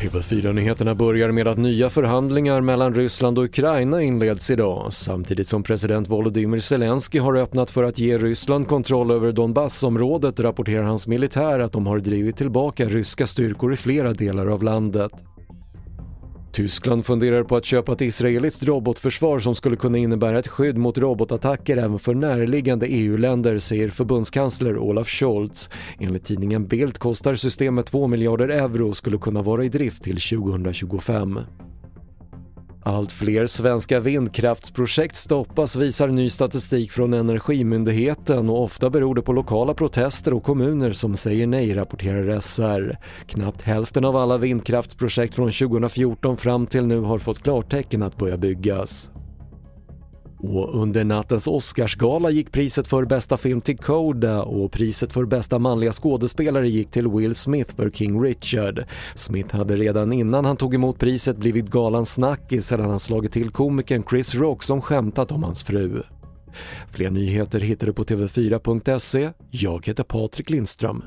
TV4-nyheterna börjar med att nya förhandlingar mellan Ryssland och Ukraina inleds idag samtidigt som president Volodymyr Zelensky har öppnat för att ge Ryssland kontroll över Donbassområdet rapporterar hans militär att de har drivit tillbaka ryska styrkor i flera delar av landet. Tyskland funderar på att köpa ett israeliskt robotförsvar som skulle kunna innebära ett skydd mot robotattacker även för närliggande EU-länder, säger förbundskansler Olaf Scholz. Enligt tidningen Bild kostar systemet 2 miljarder euro och skulle kunna vara i drift till 2025. Allt fler svenska vindkraftsprojekt stoppas visar ny statistik från Energimyndigheten och ofta beror det på lokala protester och kommuner som säger nej, rapporterar SR. Knappt hälften av alla vindkraftsprojekt från 2014 fram till nu har fått klartecken att börja byggas. Och under nattens Oscarsgala gick priset för bästa film till Coda och priset för bästa manliga skådespelare gick till Will Smith för King Richard. Smith hade redan innan han tog emot priset blivit galans snackis sedan han slagit till komikern Chris Rock som skämtat om hans fru. Fler nyheter hittar du på TV4.se. Jag heter Patrik Lindström.